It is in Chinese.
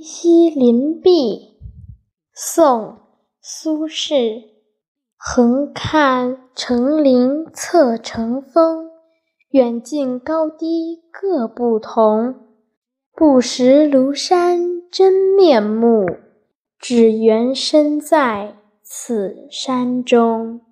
题西林壁宋苏轼。横看成岭侧成峰远近高低各不同。不识庐山真面目只缘身在此山中。